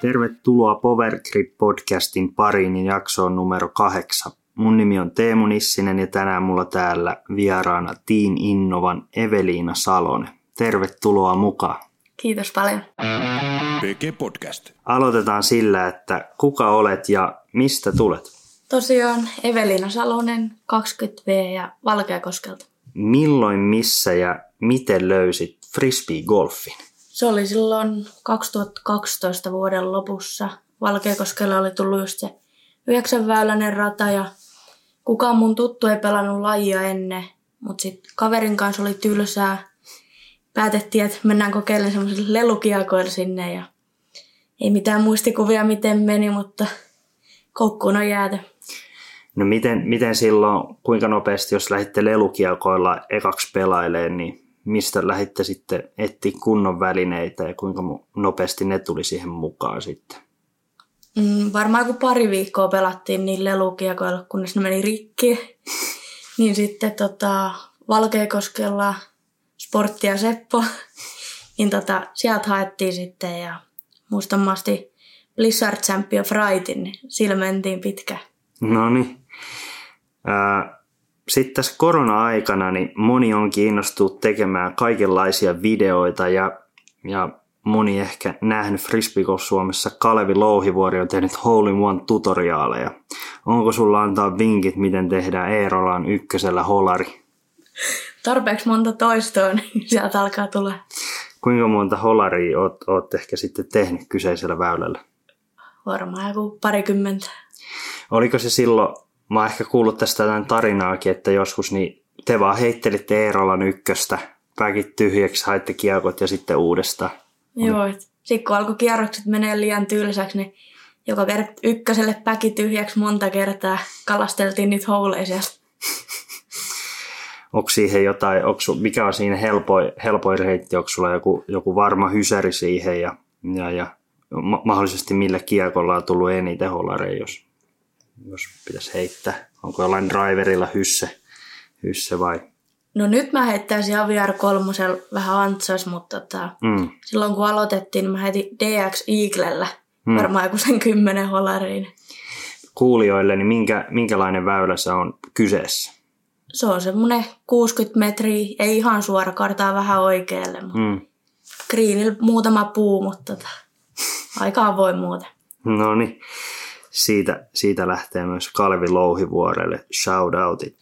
Tervetuloa Power Grip podcastin pariin ja jaksoon numero kahdeksan. Mun nimi on Teemu Nissinen ja tänään mulla täällä vieraana Teen Innovan Eveliina Salonen. Tervetuloa mukaan. Kiitos paljon. PG Podcast. Aloitetaan sillä, että kuka olet ja mistä tulet? Tosiaan Evelina Salonen, 20V ja Valkeakoskelta. Milloin, missä ja miten löysit frisbee-golfin? Se oli silloin 2012 vuoden lopussa. Valkeakoskella oli tullut just se yhdeksänväyläinen rata ja kukaan mun tuttu ei pelannut lajia ennen. Mutta sitten kaverin kanssa oli tylsää. Päätettiin, että mennään kokeilemaan semmoisille lelukiakoille sinne ja ei mitään muistikuvia miten meni, mutta koukkuun on jääty. No miten, miten silloin, kuinka nopeasti, jos lähditte lelukielkoilla ekaksi pelailemaan, niin mistä lähditte sitten etsiä kunnon välineitä ja kuinka nopeasti ne tuli siihen mukaan sitten? Mm, varmaan kun pari viikkoa pelattiin niin lelukiekoilla, kunnes ne meni rikki. niin sitten tota, Valkeakoskella Sportti ja Seppo, niin tota, sieltä haettiin sitten ja muistamasti Blizzard Champion Frightin, niin sillä mentiin pitkään. No niin. Sitten tässä korona-aikana niin moni on kiinnostunut tekemään kaikenlaisia videoita ja, ja moni ehkä nähnyt Frisbee Golf Suomessa Kalevi Louhivuori on tehnyt Hole in One tutoriaaleja. Onko sulla antaa vinkit, miten tehdään Eerolaan ykkösellä holari? Tarpeeksi monta toistoa, niin sieltä alkaa tulla. Kuinka monta holaria oot, oot ehkä sitten tehnyt kyseisellä väylällä? Varmaan joku parikymmentä. Oliko se silloin, mä oon ehkä kuullut tästä jotain tarinaakin, että joskus niin te vaan heittelitte Eerolan ykköstä, päkit tyhjäksi, haitte kiekot ja sitten uudestaan. Joo, sitten kun alkoi kierrokset menee liian tylsäksi, niin joka kerta ykköselle päki tyhjäksi monta kertaa kalasteltiin niitä houleja sieltä. Onko siihen jotain, onko, mikä on siinä helpoin, helpoin reitti, onko sulla joku, joku varma hysäri siihen ja, ja, ja ma- mahdollisesti millä kiekolla on tullut eniten holareja, jos, jos pitäisi heittää. Onko jollain driverilla hysse, hysse vai? No nyt mä heittäisin Aviar kolmosella vähän antsas, mutta tota, Mm. silloin kun aloitettiin, niin mä heitin DX Eaglellä mm. varmaan joku sen kymmenen holariin. Kuulijoille, niin minkä, minkälainen väylä se on kyseessä? Se on semmoinen 60 metriä, ei ihan suora, kartaa vähän oikealle, mutta mm. Greenillä muutama puu, mutta tota, aika avoin muuten. No niin, siitä, siitä lähtee myös Kalvi Louhivuorelle shoutoutit.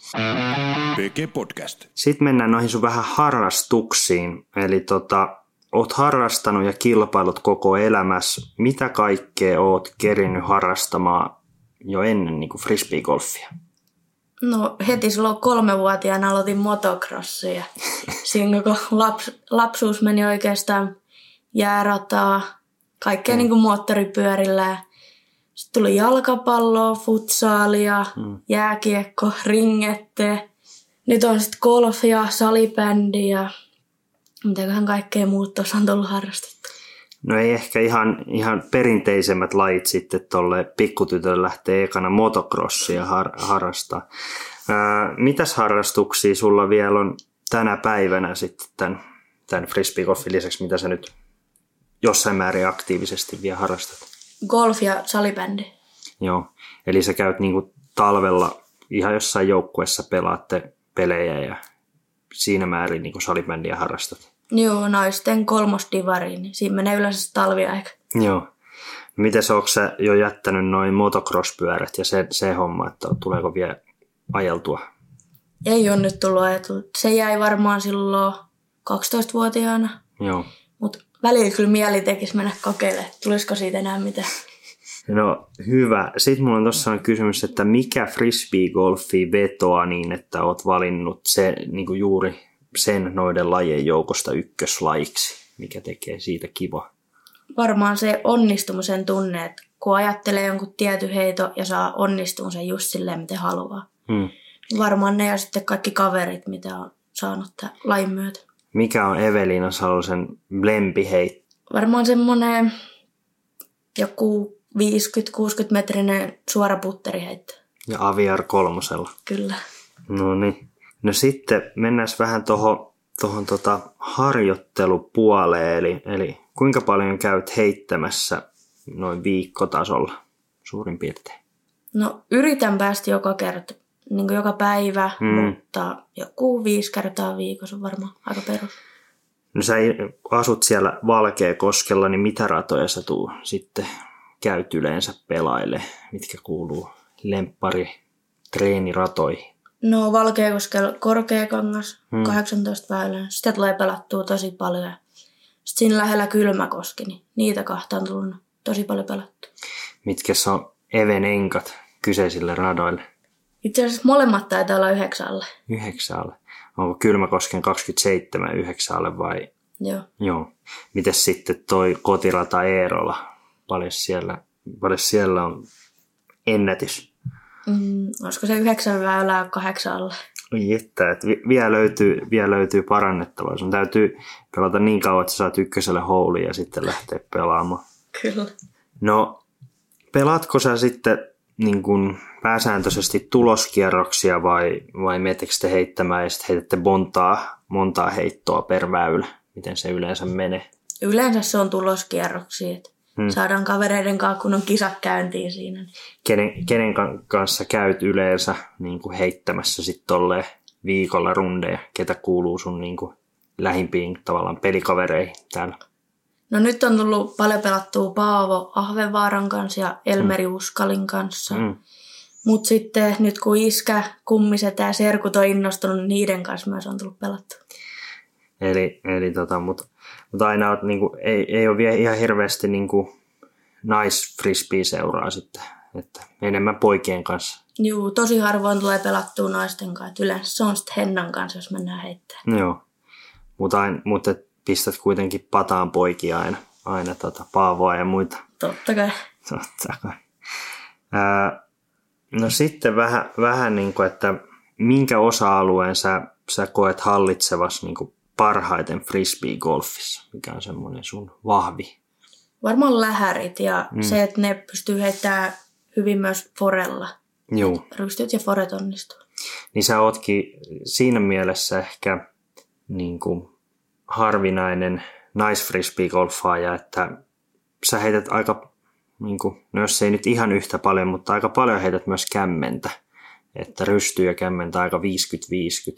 PG Podcast. Sitten mennään noihin sun vähän harrastuksiin. Eli tota, oot harrastanut ja kilpailut koko elämässä. Mitä kaikkea oot kerinyt harrastamaan jo ennen niin kuin frisbeegolfia? No heti silloin kolmevuotiaana aloitin motocrossia. Siinä koko laps, lapsuus meni oikeastaan jäärataa, kaikkea mm. niin kuin moottoripyörillä. Sitten tuli jalkapalloa, futsaalia, mm. jääkiekko, ringette. Nyt on sitten golf ja salibändi ja mitäköhän kaikkea muut tuossa on tullut harrastettu. No ei ehkä ihan, ihan perinteisemmät lajit sitten tolle pikkutytölle lähtee ekana motocrossia har, harrastaa. Ää, mitäs harrastuksia sulla vielä on tänä päivänä sitten tämän, tämän frisbeegolfin lisäksi, mitä sä nyt jossain määrin aktiivisesti vielä harrastat? Golf ja salibändi. Joo, eli sä käyt niinku talvella ihan jossain joukkueessa pelaatte pelejä ja siinä määrin niinku salibändiä harrastat. Joo, naisten kolmosdivari, niin siinä menee yleensä talviaika. Joo. Miten onko sä jo jättänyt noin motocross-pyörät ja se, se homma, että tuleeko vielä ajeltua? Ei ole nyt tullut ajatellut. Se jäi varmaan silloin 12-vuotiaana, Joo. Välillä kyllä mieli tekisi mennä kokeilemaan, tulisiko siitä enää mitään. No hyvä. Sitten mulla on tuossa kysymys, että mikä frisbee-golfi vetoa niin, että oot valinnut se, niin kuin juuri sen noiden lajien joukosta ykköslajiksi, mikä tekee siitä kiva. Varmaan se onnistumisen tunne, että kun ajattelee jonkun tietyn heito ja saa onnistumisen just silleen, miten haluaa. Hmm. Varmaan ne ja sitten kaikki kaverit, mitä on saanut tämän lain myötä. Mikä on Eveliina Salosen lempiheit? Varmaan semmoinen joku 50-60 metrinen suora putteriheitto. Ja Aviar kolmosella. Kyllä. No niin. No sitten mennään vähän tuohon tuohon tota harjoittelupuoleen, eli, eli kuinka paljon käyt heittämässä noin viikkotasolla suurin piirtein? No yritän päästä joka kerta, niin kuin joka päivä, Mm. mutta joku viisi kertaa viikossa on varmaan aika perus. No sä asut siellä Valkeakoskella, niin mitä ratoja sä tuu sitten käyt yleensä pelaille, mitkä kuuluu lemppari treeniratoihin? No Valkeakoskella Korkeakangas, mm. 18 väylää. Sitä tulee pelattua tosi paljon. Sitten siinä lähellä Kylmäkoski, niin niitä kahta on tullut tosi paljon pelattua. Mitkä on Even enkat kyseisille radoille? Itse asiassa molemmat taitaa olla yhdeksälle. Yhdeksäälle. Onko Kylmäkosken 27 yhdeksäälle vai? Joo. Joo. Mites sitten toi kotirata Eerola? Paljon siellä, paljon siellä on ennätys? Mm, olisiko se yhdeksän väylää kahdeksalle? Oi että, että vi- vielä löytyy, vielä löytyy parannettavaa. Sun täytyy pelata niin kauan, että sä saat ykköselle houliin ja sitten lähteä pelaamaan. Kyllä. No, pelaatko sä sitten niin kun pääsääntöisesti tuloskierroksia vai, vai miettikö te heittämään ja sitten heitätte montaa, montaa heittoa per väylä? Miten se yleensä menee? Yleensä se on tuloskierroksia, Hmm. saadaan kavereiden kanssa, kun on kisat käyntiin siinä. niin Kenen, kenen kan- kanssa käyt yleensä niin kuin heittämässä sitten viikolla rundeja? Ketä kuuluu sun niin kuin lähimpiin tavallaan pelikavereihin täällä? No nyt on tullut paljon pelattua Paavo Ahvevaaran kanssa ja Elmeri Uskalin kanssa. Mm. Mutta sitten nyt kun iskä, kummiset ja serkut on innostunut, niin niiden kanssa myös on tullut pelattua. Eli, eli tota, mutta mut aina oot, niinku, ei, ei ole vielä ihan hirveästi niinku, naisfrisbee-seuraa sitten, että enemmän poikien kanssa. Juu, tosi harvoin tulee pelattua naisten kanssa. Yleensä se on sitten Hennan kanssa, jos mennään heittämään. Joo, mutta, et pistät kuitenkin pataan poikia aina, aina tota, Paavoa ja muita. Totta kai. Totta kai. Ää, no sitten vähän, vähän niin kuin, että minkä osa-alueen sä, sä koet hallitsevas niin kuin parhaiten frisbee-golfissa? Mikä on semmoinen sun vahvi? Varmaan lähärit ja mm. se, että ne pystyy heittämään hyvin myös forella. Joo. Rystyt ja foret onnistuu. Niin sä ootkin siinä mielessä ehkä niin kuin harvinainen naisfrisbee-golfaaja, että sä heität aika, niin kuin, no jos ei nyt ihan yhtä paljon, mutta aika paljon heität myös kämmentä. Että rystyy ja kämmentä aika 50-50.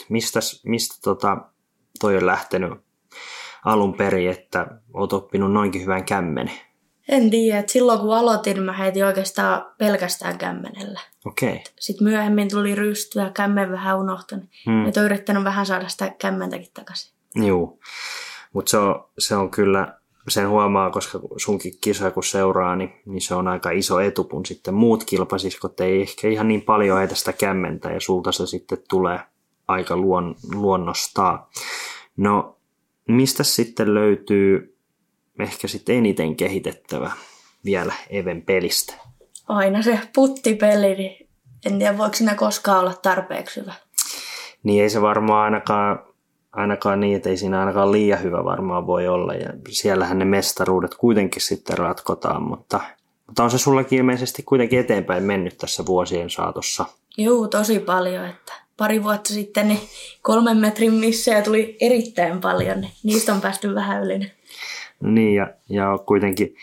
Mistä, mistä tota, toi on lähtenyt alun perin, että oot oppinut noinkin hyvän kämmenen? En tiedä, että silloin kun aloitin, mä heitin oikeastaan pelkästään kämmenellä. Okei. Okay. Sitten myöhemmin tuli rysty ja kämmen vähän unohtui. Hmm. Mm. Nyt on yrittänyt vähän saada sitä kämmentäkin takaisin. Joo, mutta se on, se on kyllä, sen huomaa, koska sunkin kisa kun seuraa, niin, niin se on aika iso etu, kun sitten muut kilpasiskot ei ehkä ihan niin paljon heitä sitä kämmentä ja sulta se sitten tulee aika luon, luonnostaa. No, mistä sitten löytyy ehkä sitten eniten kehitettävä vielä Even pelistä? Aina se puttipeli, niin en tiedä voiko siinä koskaan olla tarpeeksi hyvä. Niin ei se varmaan ainakaan, ainakaan niin, että ei siinä ainakaan liian hyvä varmaan voi olla. Ja siellähän ne mestaruudet kuitenkin sitten ratkotaan, mutta, mutta on se sullakin ilmeisesti kuitenkin eteenpäin mennyt tässä vuosien saatossa. Juu, tosi paljon. Että pari vuotta sitten niin kolmen metrin missejä tuli erittäin paljon. Niin niistä on päästy vähän yli. No niin, ja, ja on kuitenkin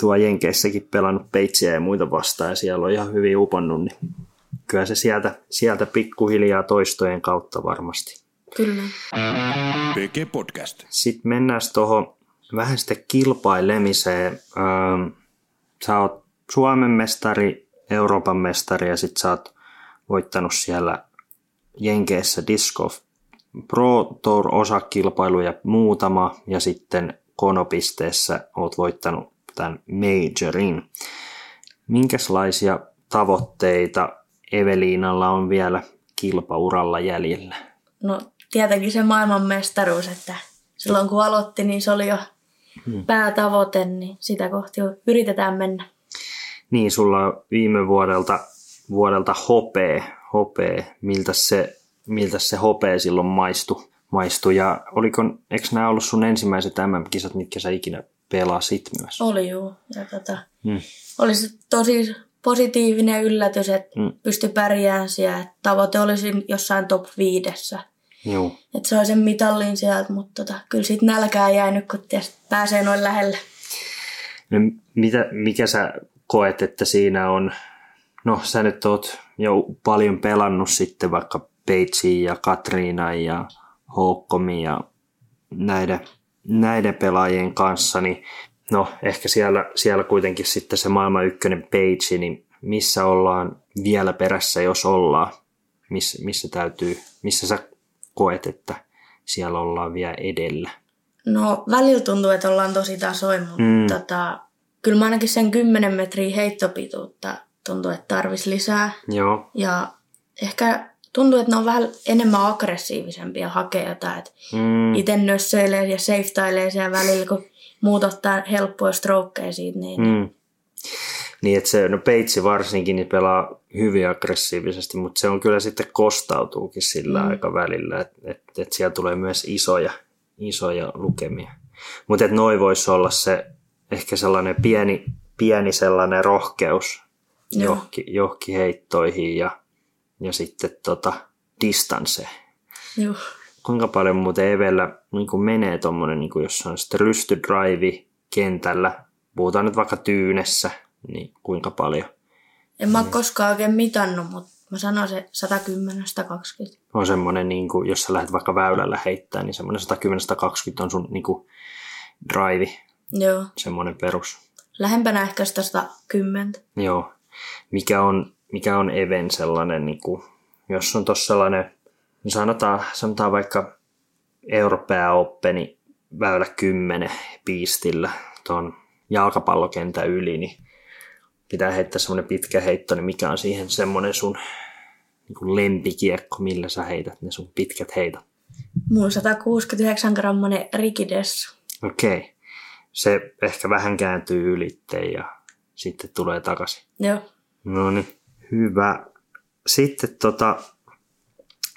tuo Jenkeissäkin pelannut peitsiä ja muita vastaan, ja siellä on ihan hyvin uponnut, niin kyllä se sieltä, sieltä pikkuhiljaa toistojen kautta varmasti. Kyllä. PG Podcast. Sitten mennään tuohon vähän sitten kilpailemiseen. Öö, sä oot Suomen mestari, Euroopan mestari ja sitten sä oot voittanut siellä Jenkeissä Disc Golf Pro Tour osakilpailuja muutama ja sitten konopisteessä oot voittanut tämän majorin. Minkälaisia tavoitteita Eveliinalla on vielä kilpauralla jäljellä? No tietenkin se maailman mestaruus, että silloin kun aloitti, niin se oli jo hmm. päätavoite, niin sitä kohti yritetään mennä. Niin, sulla on viime vuodelta, vuodelta hopee, hopee. Miltä se, miltä se hopee silloin maistui? Maistu. Ja oliko, eikö nämä ollut sun ensimmäiset MM-kisat, mitkä sä ikinä pelasit myös? Oli juu. Ja tota, Hmm. oli se tosi positiivinen yllätys, että Mm. pystyi pärjäämään siellä. Tavoite olisi jossain top viidessä. Joo. Että sai sen mitallin sieltä, mutta tota, kyllä siitä nälkää jäänyt, kun pääsee noin lähelle. No, mitä, mikä sä koet, että siinä on, no sä nyt oot jo paljon pelannut sitten vaikka Peitsiin ja Katriina ja Houkkomi ja näiden, näiden pelaajien kanssa, niin no ehkä siellä, siellä kuitenkin sitten se maailman ykkönen Page, niin missä ollaan vielä perässä, jos ollaan? Miss, missä täytyy, missä sä koet, että siellä ollaan vielä edellä? No välillä tuntuu, että ollaan tosi tasoin, mutta mm. tota, kyllä mä ainakin sen 10 metriä heittopituutta tuntuu, että tarvis lisää. Joo. Ja ehkä tuntuu, että ne on vähän enemmän aggressiivisempia hakea jotain. Mm. Itse nössöilee ja safetailee siellä välillä, kun muut ottaa helppoja strokeja siitä. Niin, mm. Niin, että se, no Peitsi varsinkin niin pelaa hyvin aggressiivisesti, mutta se on kyllä sitten kostautuukin sillä mm. aika välillä, että et, et siellä tulee myös isoja, isoja lukemia. Mutta että noin voisi olla se ehkä sellainen pieni, pieni sellainen rohkeus johonkin, johonkin heittoihin ja, ja sitten tota, distanse. Joo. Kuinka paljon muuten Evellä niin menee tuommoinen, niin jos on sitten rystydrive kentällä, puhutaan nyt vaikka tyynessä, niin kuinka paljon? En mä ole koskaan oikein mitannut, mutta mä sanoisin 110-120. On semmoinen, niin kuin, jos sä lähdet vaikka väylällä heittää, niin semmoinen 110-120 on sun niin kuin, drive. Joo. Semmoinen perus. Lähempänä ehkä sitä 110. Joo. Mikä on, mikä on Even sellainen, niin kuin, jos on tuossa sellainen, niin sanotaan, sanotaan vaikka Europea Openi väylä 10 piistillä tuon jalkapallokentän yli, niin pitää heittää semmoinen pitkä heitto, niin mikä on siihen semmoinen sun niin kuin lempikiekko, millä sä heität ne sun pitkät heitot? Mulla 169 grammanen rikidessu. Okei. Okay. Se ehkä vähän kääntyy ylitteen ja sitten tulee takaisin. Joo. No niin, hyvä. Sitten tota,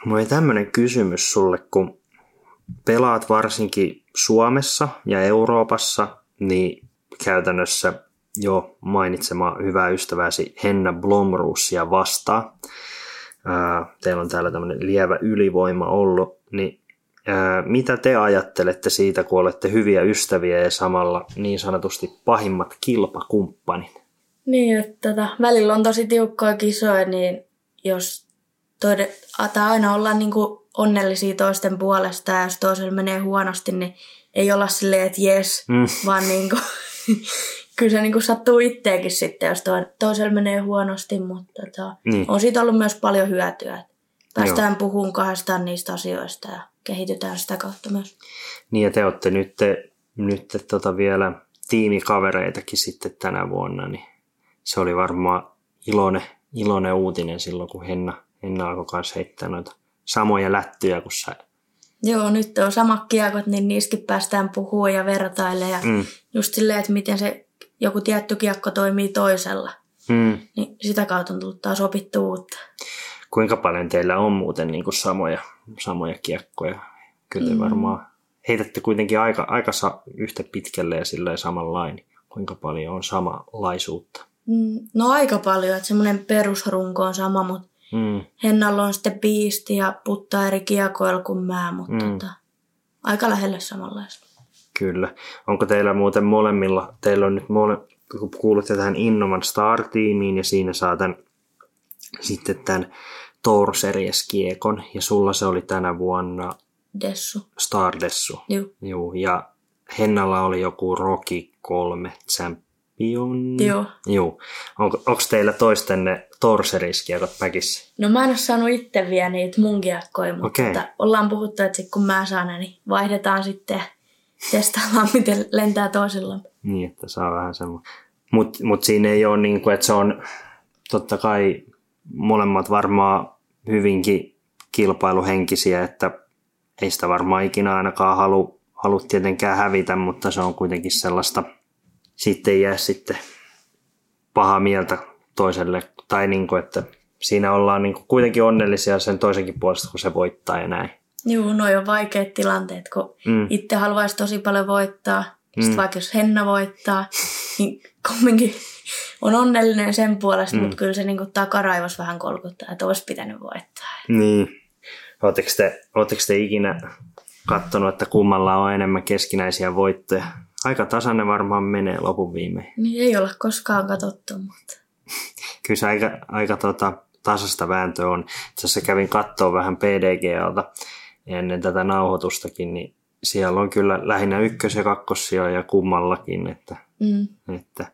mulla tämmöinen kysymys sulle, kun pelaat varsinkin Suomessa ja Euroopassa, niin käytännössä jo mainitsema hyvää ystäväsi Henna Blomruusia vastaan. Teillä on täällä tämmöinen lievä ylivoima ollut, niin mitä te ajattelette siitä, kun olette hyviä ystäviä ja samalla niin sanotusti pahimmat kilpakumppanit? Niin, että tota, välillä on tosi tiukkoja kisoja, niin jos toide, aina ollaan niin kuin onnellisia toisten puolesta ja jos toisella menee huonosti, niin ei olla silleen, että jes, mm. vaan niin kuin, kyllä se niin kuin sattuu itteekin sitten, jos toisella menee huonosti, mutta tota, niin. on siitä ollut myös paljon hyötyä. Päästään Joo. puhumaan kahdestaan niistä asioista ja kehitytään sitä kautta myös. Niin ja te olette nyt, nyt tota vielä tiimikavereitakin sitten tänä vuonna, niin se oli varmaan iloinen, iloinen uutinen silloin, kun Henna, Henna alkoi kanssa heittää noita samoja lättyjä kuin sä. Joo, nyt on samat kiekot, niin niissäkin päästään puhua ja vertailemaan. Ja mm. just silleen, että miten se joku tietty kiekko toimii toisella. Mm. Niin sitä kautta on tullut taas opittu uutta. Kuinka paljon teillä on muuten niin kuin samoja, samoja kiekkoja? Kyllä mm. varmaan heitätte kuitenkin aika, aika yhtä pitkälle ja silleen samanlainen. Kuinka paljon on samanlaisuutta? Mm, no aika paljon, että semmoinen perusrunko on sama, mutta mm. Hennalla on sitten piisti ja puttaa eri kiekoilla kuin mä, mutta mm. tota, aika lähelle samanlaista. Kyllä. Onko teillä muuten molemmilla, teillä on nyt mole, kun kuulutte tähän Innovan Star-tiimiin ja siinä saa tämän, sitten tämän Tour Series-kiekon ja sulla se oli tänä vuonna Dessu. Star Dessu. Joo. Joo. Ja Hennalla oli joku Rocky 3 Champion. Joo. Joo. Onko, onko teillä toistenne Torseris-kiekot päkissä? No mä en ole saanut itse vielä niitä mun kiekkoja, mutta okay. ollaan puhuttu, että sit kun mä saan ne, niin vaihdetaan sitten testaillaan, miten lentää toisella. Niin, että saa vähän semmoinen. Mutta mut siinä ei ole niin kuin, että se on totta kai molemmat varmaan hyvinkin kilpailuhenkisiä, että ei sitä varmaan ikinä ainakaan halu, halu tietenkään hävitä, mutta se on kuitenkin sellaista, sitten jää sitten paha mieltä toiselle, tai niin kuin, että siinä ollaan niin kuin kuitenkin onnellisia sen toisenkin puolesta, kun se voittaa ja näin. Joo, no on vaikeat tilanteet, kun mm. itse haluaisi tosi paljon voittaa. Mm. Sitten vaikka jos Henna voittaa, niin kumminkin on onnellinen sen puolesta, mm. mutta kyllä se niin takaraivos vähän kolkuttaa, että olisi pitänyt voittaa. Niin. Oletteko te, oletteko te ikinä katsonut, että kummalla on enemmän keskinäisiä voittoja? Aika tasainen varmaan menee lopun viimein. Niin ei ole koskaan katsottu, mutta Kyllä se aika, aika tota, tasasta vääntöä on. Itse asiassa kävin katsoa vähän PDGalta ennen tätä nauhoitustakin, niin siellä on kyllä lähinnä ykkös- ja kakkossijoja kummallakin, että, mm. että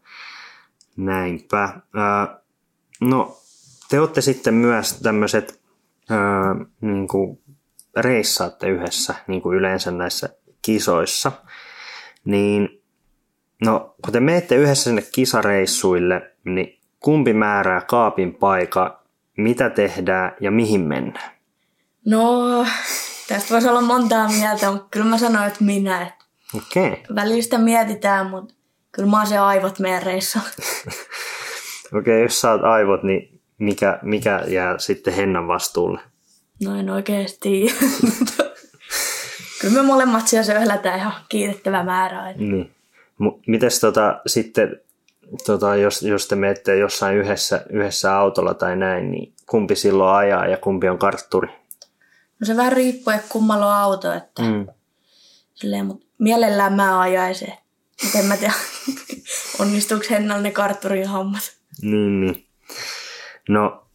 näinpä. Ää, no, te olette sitten myös tämmöiset, niin kuin reissaatte yhdessä, niin kuin yleensä näissä kisoissa, niin no, kun te menette yhdessä sinne kisareissuille, niin kumpi määrää kaapin paikka, mitä tehdään ja mihin mennään? No, tästä voisi olla montaa mieltä, mutta kyllä mä sanoin, että minä. Okei. Okay. välillä sitä mietitään, mutta kyllä mä oon se aivot meidän reissulla. Okei, okay, jos saat aivot, niin mikä, mikä jää sitten Hennan vastuulle? No en oikeasti kyllä me molemmat siellä söhlätään ihan kiitettävä määrä aina. Niin. M- mites tota, sitten, tota, jos, jos te menette jossain yhdessä, yhdessä autolla tai näin, niin kumpi silloin ajaa ja kumpi on kartturi? No se vähän riippuu, että kummalla on auto, että Mm. silleen, mutta mielellään mä ajaisin. Mutta en mä tiedä, onnistuuko Hennalla ne kartturin hommat. Niin, niin. No,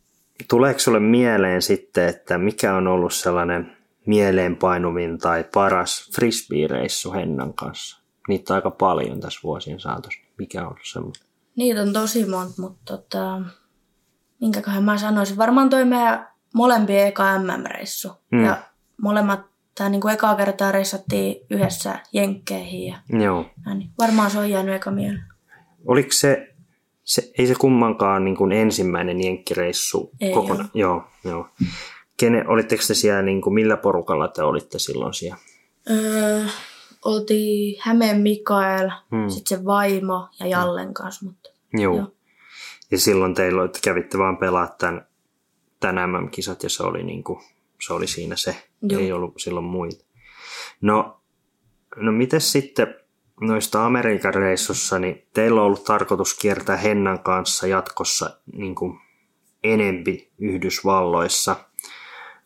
tuleeko sulle mieleen sitten, että mikä on ollut sellainen mieleenpainuvin tai paras frisbee-reissu Hennan kanssa? Niitä on aika paljon tässä vuosien saatossa. Mikä on ollut semmoinen? Niitä on tosi monta, mutta tota, minkäköhän mä sanoisin. Varmaan toi meidän molempien eka MM-reissu. Mm. Ja molemmat, tai niin kuin ekaa kertaa reissattiin yhdessä jenkkeihin ja Joo. näin. niin Varmaan se on jäänyt eka mieleen. Oliko se, se ei se kummankaan niin kuin ensimmäinen jenkkireissu Ei kokonaan? Joo, joo. Kene, olitteko te siellä, niin kuin, millä porukalla te olitte silloin siellä? Öö, oltiin Hämeen Mikael, Hmm. sitten se vaimo ja Jallen kanssa. Mutta, Joo. Joo. Ja silloin teillä kävitte vaan pelaa tämän, tämän MM-kisat ja se oli, niin kuin, se oli siinä se. Joo. Ei ollut silloin muita. No, no miten sitten noista Amerikan reissussa, niin teillä on ollut tarkoitus kiertää Hennan kanssa jatkossa niin kuin enempi Yhdysvalloissa.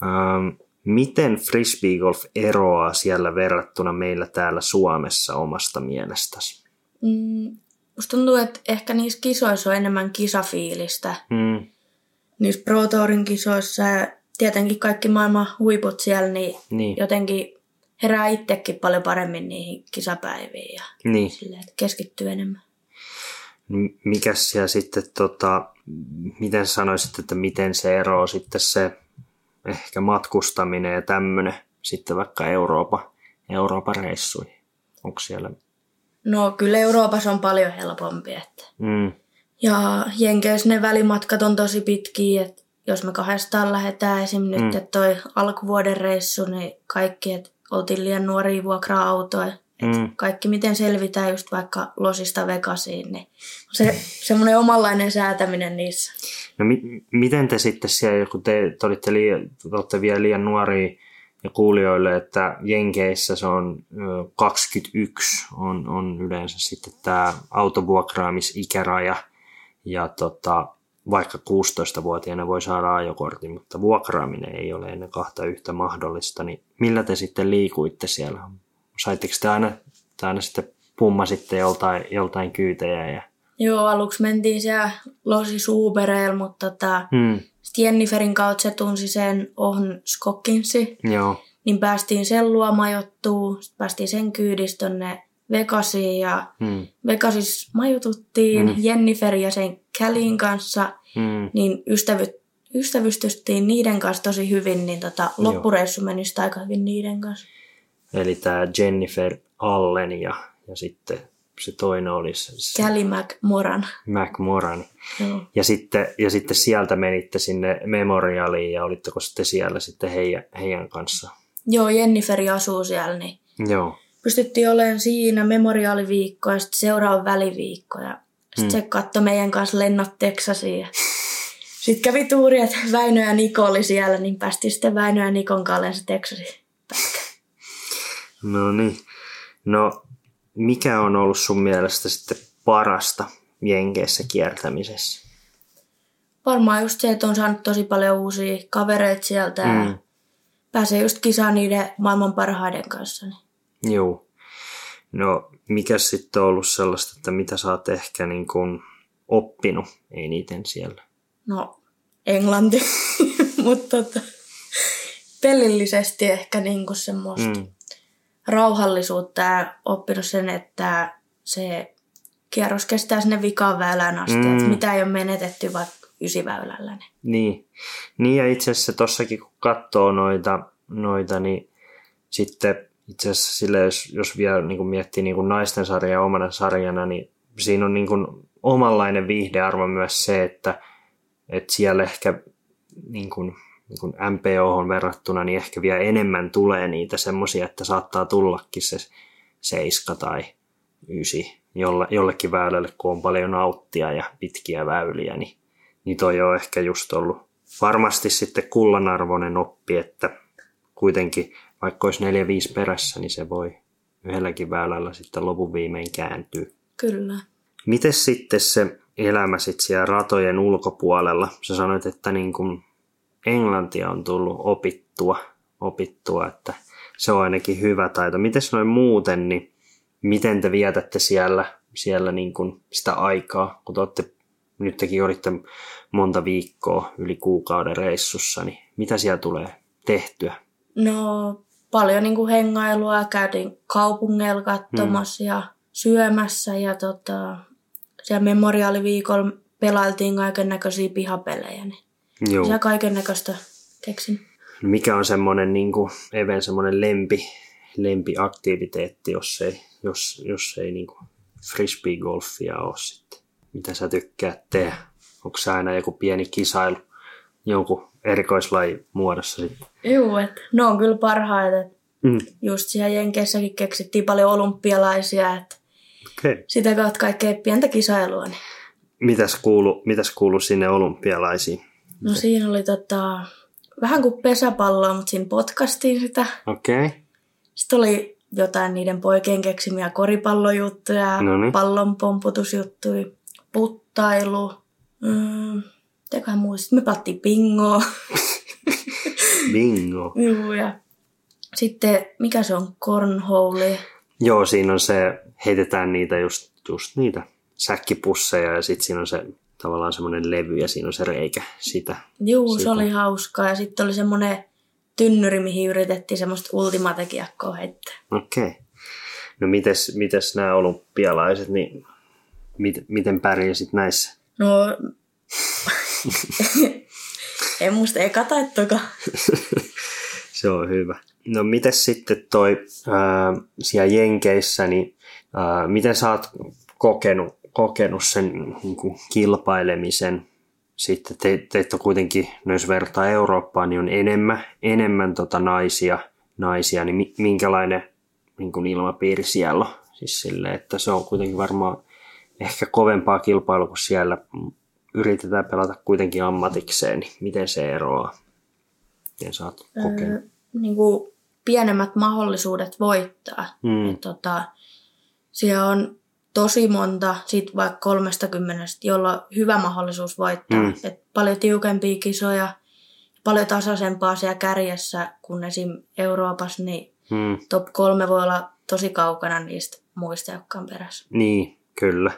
Ähm, miten frisbee golf eroaa siellä verrattuna meillä täällä Suomessa omasta mielestäsi? mm, musta tuntuu, että ehkä niissä kisoissa on enemmän kisafiilistä. Mm, Niissä Pro Tourin kisoissa ja tietenkin kaikki maailman huiput siellä, niin niin, jotenkin herää itsekin paljon paremmin niihin kisapäiviin ja niin. silleen, että keskittyy enemmän. Mikäs siellä sitten, tota, miten sanoisit, että miten se eroaa sitten se ehkä matkustaminen ja tämmöinen sitten vaikka Euroopan, Euroopan reissuihin? Onko siellä? No kyllä Euroopassa on paljon helpompi. Että. Mm, Ja Jenkeissä ne välimatkat on tosi pitkiä, että jos me kahdestaan lähdetään esim. nyt, Mm. että toi alkuvuoden reissu, niin kaikki, että oltiin liian nuoria vuokraa autoja. mm, Kaikki, miten selvitään just vaikka Losista Vegasiin, niin se semmoinen omanlainen säätäminen niissä. no mi- miten te sitten siellä, kun te, te olitte, liian, te olette vielä liian nuoria ja kuulijoille, että Jenkeissä se on ö, 21 on, on yleensä sitten tämä autovuokraamisikäraja ja tota, vaikka 16-vuotiaana voi saada ajokortin, mutta vuokraaminen ei ole ennen kahta yhtä mahdollista, niin millä te sitten liikuitte siellä? Saitteko te aina, te aina sitten pummasitte joltain, joltain kyytejä? Ja... Joo, aluksi mentiin siellä Losi Suubereilla, mutta tota, Hmm, Jenniferin kautta se tunsi sen Ohn Skokkinsi, joo, niin päästiin sen luo majoittuu, sitten päästiin sen kyydistä tonne Vegasiin ja hmm, Vegasissa majututtiin Mm. mm. Jennifer ja sen Kälin kanssa, hmm, niin ystävy, ystävystyttiin niiden kanssa tosi hyvin, niin tota, loppureissu meni sitä aika hyvin niiden kanssa. Eli tämä Jennifer Allen ja, ja sitten se toinen olisi se Kelly McMoran. Mac Moran. Joo. Ja sitten, ja sitten sieltä menitte sinne Memorialiin ja olitteko sitten siellä sitten heidän, heidän kanssa? Joo, Jennifer asuu siellä, niin Joo. Pystyttiin olemaan siinä memoriaaliviikko ja sitten seuraava väliviikko. Ja sitten Mm. se katsoi meidän kanssa lennot Teksasiin. Ja sitten kävi tuuri, että Väinö ja Niko oli siellä, niin päästiin sitten Väinö ja Nikon kanssa Teksasiin. No niin. No, mikä on ollut sun mielestä sitten parasta Jenkeissä kiertämisessä? Varmaan just se, että on saanut tosi paljon uusia kavereita sieltä. Mm. Mm. pääsee just kisaan niiden maailman parhaiden kanssa. Niin. Joo. No, mikä sitten on ollut sellaista, että mitä sä oot ehkä niin kuin oppinut eniten siellä? No, englanti, mutta tota, pelillisesti ehkä niinku semmoista mm. rauhallisuutta ja oppinut sen, että se kierros kestää sinne vikaan väylään asti, mm. että mitä ei ole menetetty vaikka ysiväylällä. Niin. niin. Niin ja itse asiassa tossakin kun katsoo noita, noita niin sitten itse asiassa sille, jos, jos vielä niin kuin miettii niin kuin naisten sarjaa omana sarjana, niin siinä on niin kuin omanlainen viihdearvo myös se, että, että siellä ehkä niin kuin, niin kuin MPO verrattuna, niin ehkä vielä enemmän tulee niitä semmoisia, että saattaa tullakin se seiska tai ysi jolle, jollekin väylälle, kun on paljon nauttia ja pitkiä väyliä, niin, niin toi on ehkä just ollut varmasti sitten kullanarvoinen oppi, että kuitenkin vaikka olisi neljä viisi perässä, niin se voi yhdelläkin väylällä sitten lopun viimein kääntyä. Kyllä. Miten sitten se elämä sitten siellä ratojen ulkopuolella? Sä sanoit, että niin kuin englantia on tullut opittua, opittua, että se on ainakin hyvä taito. Miten noin muuten, niin miten te vietätte siellä, siellä niin kuin sitä aikaa, kun te olette, nyt tekin olitte monta viikkoa yli kuukauden reissussa, niin mitä siellä tulee tehtyä? No paljon niin kuin hengailua, käytiin kaupungeilla katsomassa hmm. ja syömässä ja tota, siellä memoriaaliviikolla pelailtiin kaiken näköisiä pihapelejä. Niin Joo. Ja kaiken näköistä keksin. No mikä on semmoinen niin kuin, Even semmoinen lempi, lempiaktiviteetti, jos ei, jos, jos ei niin kuin frisbee-golfia ole sitten? Mitä sä tykkäät tehdä? Onko se aina joku pieni kisailu jonkun erikoislaji muodossa sitten? Joo, että ne on kyllä parhaita. Mm. Just siellä Jenkeissäkin keksittiin paljon olympialaisia, että okay. sitä kautta kaikkea pientä kisailua. Niin. Mitäs kuulu, mitäs kuulu sinne olympialaisiin? No siinä oli tota, vähän kuin pesäpalloa, mutta siinä potkastiin sitä. Okei. Okay. Sitten oli jotain niiden poikien keksimiä koripallojuttuja, Noniin. pallonpomputusjuttuja, puttailu. Mm, mitäköhän muista? Me pelattiin bingoa. Bingo. Joo, ja sitten mikä se on? Cornhole. Joo, siinä on se, heitetään niitä just, just niitä säkkipusseja ja sitten siinä on se tavallaan semmoinen levy ja siinä on se reikä sitä. Joo, se oli hauskaa ja sitten oli semmoinen tynnyri, mihin yritettiin semmoista ultimatekiakkoa heittää. Okei. Okay. No mites, mites nämä olympialaiset, niin mit, miten pärjäsit näissä? No, en muista eka tai toka. se on hyvä. No mites sitten toi ää, siellä Jenkeissä, niin ää, miten sä oot kokenut, kokenut sen niin kuin kilpailemisen? Sitten te, teitä kuitenkin, no jos vertaa Eurooppaan, niin on enemmän, enemmän tota naisia, naisia, niin minkälainen niin kuin ilmapiiri siellä on? Siis sille, että se on kuitenkin varmaan ehkä kovempaa kilpailua kuin siellä yritetään pelata kuitenkin ammatikseen, niin miten se eroaa? Miten sä oot kokenut? Öö, niin kuin pienemmät mahdollisuudet voittaa. Mm. Et, tota, siellä on tosi monta, sit vaikka 30, jolla on hyvä mahdollisuus voittaa. Mm. Et paljon tiukempia kisoja, paljon tasaisempaa siellä kärjessä kuin esim. Euroopassa, niin mm. top kolme voi olla tosi kaukana niistä muista, jotka on perässä. Niin, kyllä.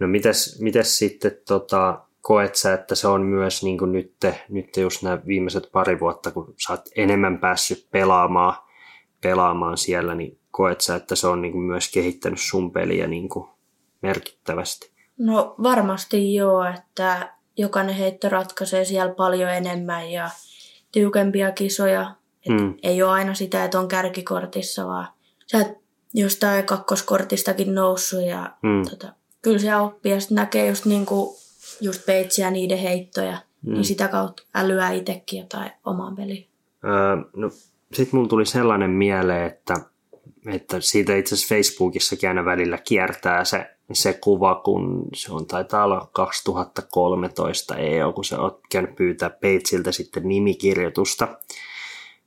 No mitäs, mitäs sitten tota, koet sä, että se on myös niin kuin nyt, nyt just nämä viimeiset pari vuotta, kun sä oot enemmän päässyt pelaamaan, pelaamaan siellä, niin koet sä, että se on niin kuin myös kehittänyt sun peliä niin kuin merkittävästi? No varmasti joo, että jokainen heitto ratkaisee siellä paljon enemmän ja tiukempia kisoja. mm. Ei ole aina sitä, että on kärkikortissa, vaan sä et jostain kakkoskortistakin noussut ja mm. tota, kyllä se oppii ja sitten näkee just, niin kuin, just peitsiä niiden heittoja, mm. niin sitä kautta älyää itsekin jotain omaan peliin. Öö, no, sitten mulla tuli sellainen mieleen, että, että siitä itse asiassa Facebookissakin aina välillä kiertää se, se kuva, kun se on taitaa olla 2013 EU, kun se on käynyt pyytää Peitsiltä sitten nimikirjoitusta.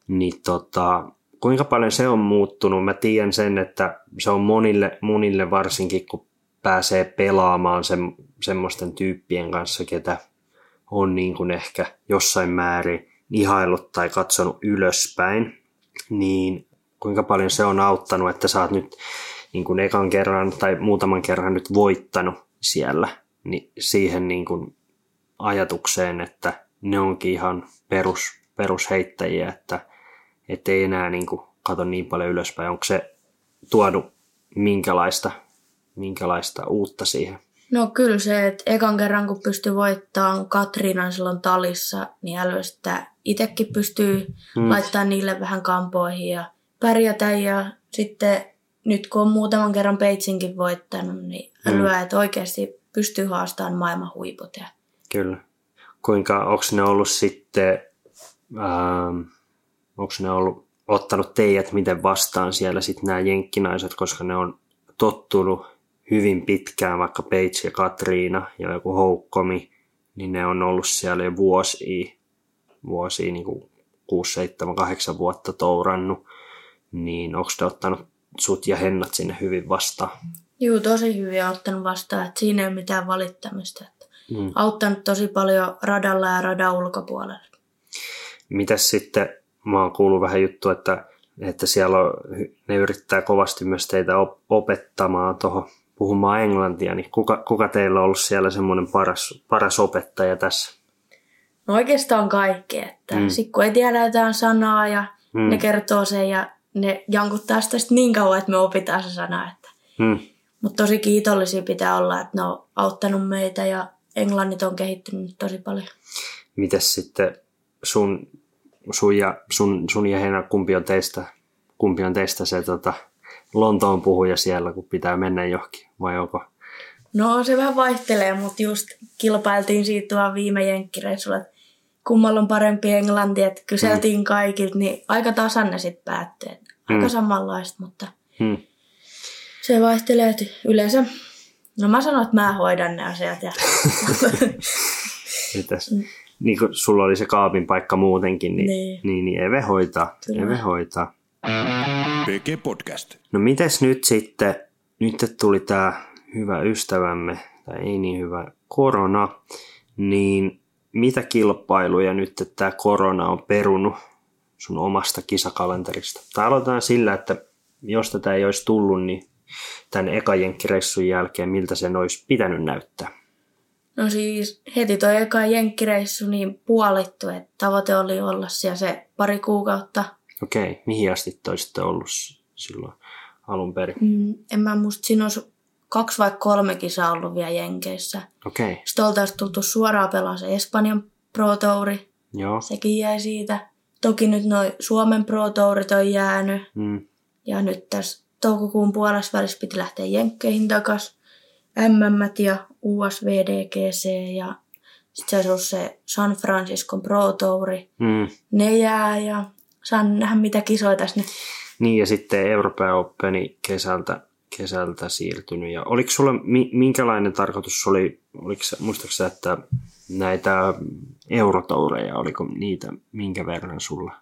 Niin tota, kuinka paljon se on muuttunut? Mä tiedän sen, että se on monille, monille varsinkin, kun pääsee pelaamaan se, semmoisten tyyppien kanssa, ketä on niin kuin ehkä jossain määrin ihaillut tai katsonut ylöspäin, niin kuinka paljon se on auttanut, että sä oot nyt niin kuin ekan kerran tai muutaman kerran nyt voittanut siellä, niin siihen niin kuin ajatukseen, että ne onkin ihan perus, perusheittäjiä, että ei enää niin kuin kato niin paljon ylöspäin. Onko se tuonut minkälaista, minkälaista uutta siihen? No kyllä se, että ekan kerran kun pystyy voittamaan Katriinan silloin talissa, niin että itsekin pystyy hmm. laittamaan niille vähän kampoihin ja pärjätä. Ja sitten nyt kun on muutaman kerran Peitsinkin voittanut, niin älyä, hmm. että oikeasti pystyy haastamaan maailman huiput. Ja... Kyllä. Kuinka, onko ne ollut sitten, ähm, onko ne ollut ottanut teidät miten vastaan siellä sitten nämä jenkkinaiset, koska ne on tottunut hyvin pitkään, vaikka Page ja Katriina ja joku Houkkomi, niin ne on ollut siellä jo vuosia, vuosia niin kuin 6, 7, 8 vuotta tourannut, niin onko te ottanut sut ja Hennat sinne hyvin vastaan? Joo, tosi hyvin ottanut vastaan, että siinä ei ole mitään valittamista. Että mm. Auttanut tosi paljon radalla ja radan ulkopuolella. Mitäs sitten, mä oon kuullut vähän juttu, että, että siellä on, ne yrittää kovasti myös teitä opettamaan tuohon puhumaan englantia, niin kuka, kuka teillä on ollut siellä semmoinen paras, paras opettaja tässä? No oikeastaan kaikki, että mm. sit kun ei tiedä jotain sanaa ja mm. ne kertoo sen ja ne jankuttaa sitä niin kauan, että me opitaan se sana. Että. Mm. Mutta tosi kiitollisia pitää olla, että ne on auttanut meitä ja englannit on kehittynyt tosi paljon. Mites sitten sun, sun, ja, sun, sun ja Heina, kumpi on teistä, kumpi on teistä se tota, Lontoon puhuja siellä, kun pitää mennä johonkin, vai onko? No se vähän vaihtelee, mutta just kilpailtiin siitä vaan viime jenkkireissulla, että kummalla on parempi englanti, että kyseltiin mm. kaikilta, niin aika tasan ne sitten päättyi. Aika mm. samanlaista, mutta mm. se vaihtelee, yleensä, no mä sanon, että mä hoidan ne asiat. Ja... Mitäs? Niin kuin sulla oli se kaapin paikka muutenkin, niin, niin. niin, niin Eve hoitaa. Kyllä. Eve hoitaa. PG Podcast. No mites nyt sitten, nyt tuli tämä hyvä ystävämme, tai ei niin hyvä, korona, niin mitä kilpailuja nyt tämä korona on perunut sun omasta kisakalenterista? Tai aloitetaan sillä, että jos tätä ei olisi tullut, niin tämän ekajenkkireissun jälkeen, miltä sen olisi pitänyt näyttää? No siis heti toi eka jenkkireissu niin puolittu, että tavoite oli olla siellä se pari kuukautta – Okei, mihin asti te olisitte ollut silloin alun perin? Mm, en mä muista, siinä olisi kaksi vai kolme kisaa ollut vielä Jenkeissä. Okei. Sitten oltaisiin tultu suoraan pelaamaan se Espanjan Pro Touri. Joo. Sekin jäi siitä. Toki nyt noin Suomen Pro Tourit on jäänyt. Mm. Ja nyt tässä toukokuun puolessa välissä piti lähteä Jenkkeihin takas. MM ja USVDGC ja sitten se on se San Francisco Pro Touri. Mm. Ne jää ja saan nähdä mitä kisoja tässä nyt. Niin ja sitten Euroopan Openi kesältä, kesältä siirtynyt. Ja oliko sulla, minkälainen tarkoitus oli, oliko, muistaaksä, että näitä eurotoureja, oliko niitä minkä verran sulla?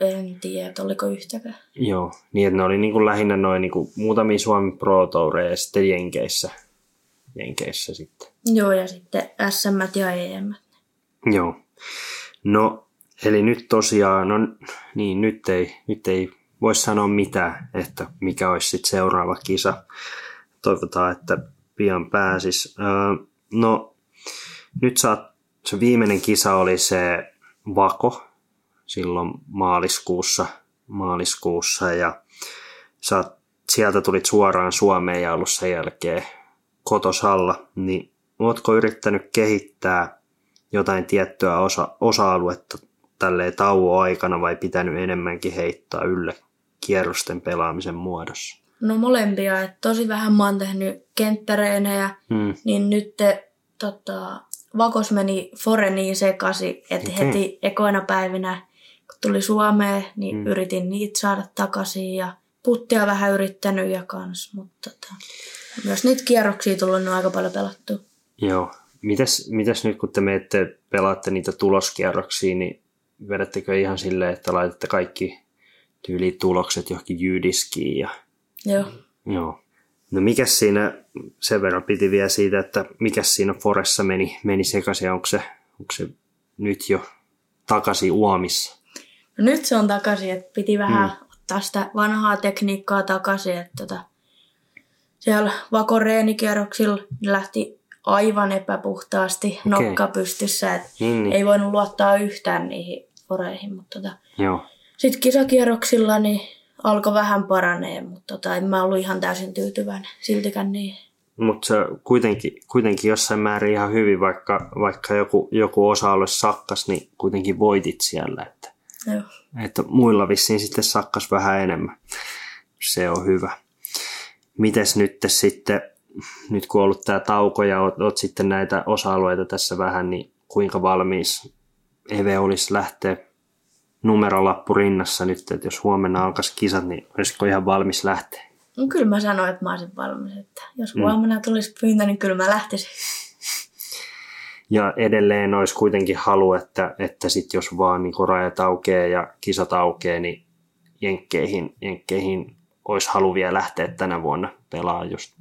En tiedä, oliko yhtäkään. Joo, niin että ne oli niin kuin lähinnä noin niin kuin muutamia Suomen Pro Toureja ja sitten Jenkeissä, Jenkeissä sitten. Joo, ja sitten SM ja EM. Joo. No, Eli nyt tosiaan, no niin, nyt ei, nyt ei voi sanoa mitään, että mikä olisi sitten seuraava kisa. Toivotaan, että pian pääsis. Öö, no, nyt saat, se viimeinen kisa oli se Vako silloin maaliskuussa, maaliskuussa ja saat, sieltä tulit suoraan Suomeen ja ollut sen jälkeen kotosalla, niin ootko yrittänyt kehittää jotain tiettyä osa, osa-aluetta tälleen tauon aikana vai pitänyt enemmänkin heittää ylle kierrosten pelaamisen muodossa? No molempia, että tosi vähän mä oon tehnyt kenttäreenejä, hmm. niin nyt te, tota, Vakos meni Fore niin sekasi, että okay. heti ekoina päivinä, kun tuli Suomeen, niin hmm. yritin niitä saada takaisin ja puttia vähän yrittänyt ja kans, mutta tota, myös niitä kierroksia tullut aika paljon pelattu. Joo. Mitäs, mitäs nyt kun te menette pelaatte niitä tuloskierroksia, niin vedättekö ihan silleen, että laitatte kaikki tyylitulokset johonkin jyydiskiin? Ja... Joo. Joo. No mikä siinä, sen verran piti vielä siitä, että mikä siinä Foressa meni, meni sekaisin, onko se, onko se nyt jo takaisin Uomissa? No nyt se on takaisin, että piti vähän mm. ottaa sitä vanhaa tekniikkaa takaisin, että tota, siellä vakoreenikierroksilla lähti aivan epäpuhtaasti okay. nokka pystyssä, että Niin, niin. ei voinut luottaa yhtään niihin foreihin, mutta tota, Joo. sitten kisakierroksilla niin alkoi vähän paranee, mutta tota, en mä ollut ihan täysin tyytyväinen siltikään niin. Mutta se kuitenkin, kuitenkin jossain määrin ihan hyvin, vaikka, vaikka joku, joku osa-alue sakkas, niin kuitenkin voitit siellä. Että, Joo. että muilla vissiin sitten sakkas vähän enemmän. Se on hyvä. Mites nyt sitten, nyt kun on ollut tämä tauko ja oot, oot sitten näitä osa-alueita tässä vähän, niin kuinka valmis Eve olisi lähteä numerolappu rinnassa nyt, että jos huomenna alkaisi kisat, niin olisiko ihan valmis lähteä? No, kyllä mä sanoin, että mä olisin valmis, että jos huomenna tulisi pyyntö, niin kyllä mä lähtisin. Ja edelleen olisi kuitenkin halu, että, että sit jos vaan niin rajat aukeaa ja kisat aukeaa, niin jenkkeihin, jenkkeihin olisi halu vielä lähteä tänä vuonna pelaa just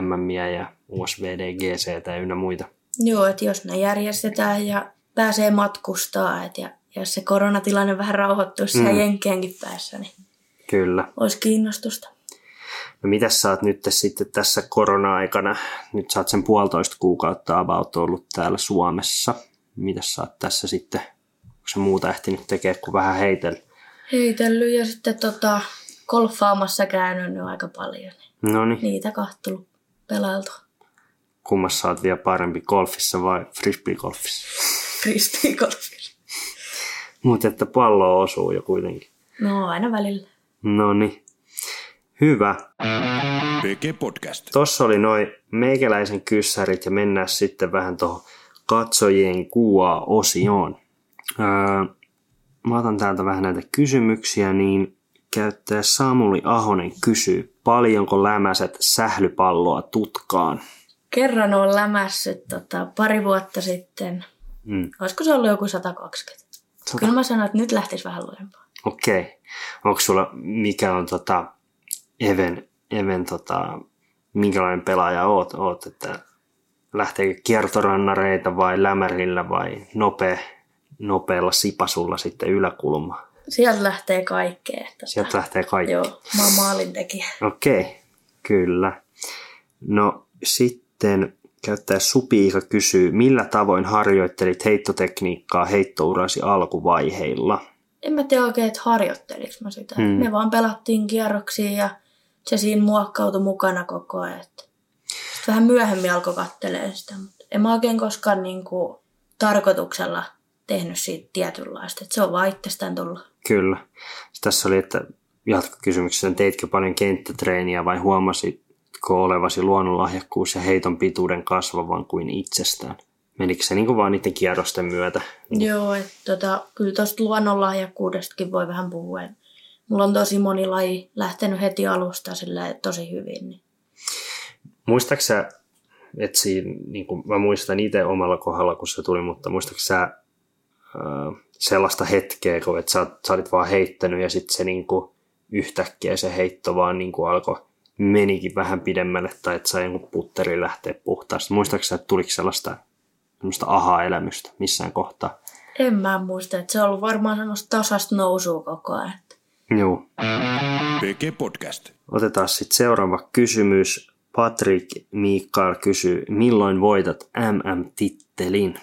MMiä ja USVD, GC tai ynnä muita. Joo, että jos ne järjestetään ja pääsee matkustaa, et ja jos se koronatilanne vähän rauhoittuisi mm. siellä Jenkkeenkin päässä, niin Kyllä. olisi kiinnostusta. No mitäs sä oot nyt sitten tässä korona-aikana, nyt sä oot sen puolitoista kuukautta about ollut täällä Suomessa. Mitäs sä oot tässä sitten, onko se muuta ehtinyt tekemään kuin vähän heitellä? Heitellyt ja sitten tota, golfaamassa käynyt nyt aika paljon. Niin No niin, niitä kahtelu pelailtu. kummassa oot vielä parempi golfissa vai frisbee-golfissa? Frisbeegolfilla. Mutta että pallo osuu jo kuitenkin. No aina välillä. No niin. Hyvä. PG Podcast. Tossa oli noin meikäläisen kyssärit ja mennään sitten vähän tuohon katsojien kuva osioon. Öö, mä otan täältä vähän näitä kysymyksiä, niin käyttäjä Samuli Ahonen kysyy, paljonko lämäset sählypalloa tutkaan? Kerran on lämässyt tota, pari vuotta sitten. Mm. Olisiko se ollut joku 120? Kyllä mä sanoin, että nyt lähtisi vähän lujempaa. Okei. Okay. Onko sulla, mikä on tota, Even, Even tota, minkälainen pelaaja oot, oot että lähteekö kiertorannareita vai lämärillä vai nopea, nopealla sipasulla sitten yläkulma? Sieltä lähtee kaikkea. Tota, Sieltä lähtee kaikki. Joo, mä oon maalintekijä. Okei, okay. kyllä. No sitten käyttäjä Supiika kysyy, millä tavoin harjoittelit heittotekniikkaa heittourasi alkuvaiheilla? En mä tiedä oikein, että harjoitteliko mä sitä. Hmm. Me vaan pelattiin kierroksia ja se siinä muokkautui mukana koko ajan. Sitten vähän myöhemmin alkoi kattelee sitä, mutta en mä oikein koskaan niin kuin, tarkoituksella tehnyt siitä tietynlaista. Että se on vaan itsestään tullut. Kyllä. Tässä oli, että jatkokysymyksessä, teitkö paljon kenttätreeniä vai huomasitko olevasi luonnonlahjakkuus ja heiton pituuden kasvavan kuin itsestään? Menikö se niin kuin vaan niiden kierrosten myötä? Joo, että tota, kyllä tuosta luonnonlahjakkuudestakin voi vähän puhua. Mulla on tosi moni laji lähtenyt heti alusta sillä tosi hyvin. Niin. Muistaaksä sä, että siinä, niin kuin mä muistan itse omalla kohdalla, kun se tuli, mutta muistaaksä sä äh, sellaista hetkeä, kun että sä, sä olit vaan heittänyt ja sitten se niin kuin, yhtäkkiä se heitto vaan niin kuin alkoi menikin vähän pidemmälle tai että sai jonkun putteri lähteä puhtaasti. Muistaaksä sä, että tuliko sellaista, sellaista aha-elämystä missään kohtaa? En mä muista, että se on ollut varmaan semmoista tasasta nousua koko ajan. Joo. PG Podcast. Otetaan sitten seuraava kysymys. Patrick Mikael kysyy, milloin voitat MM-tittelin?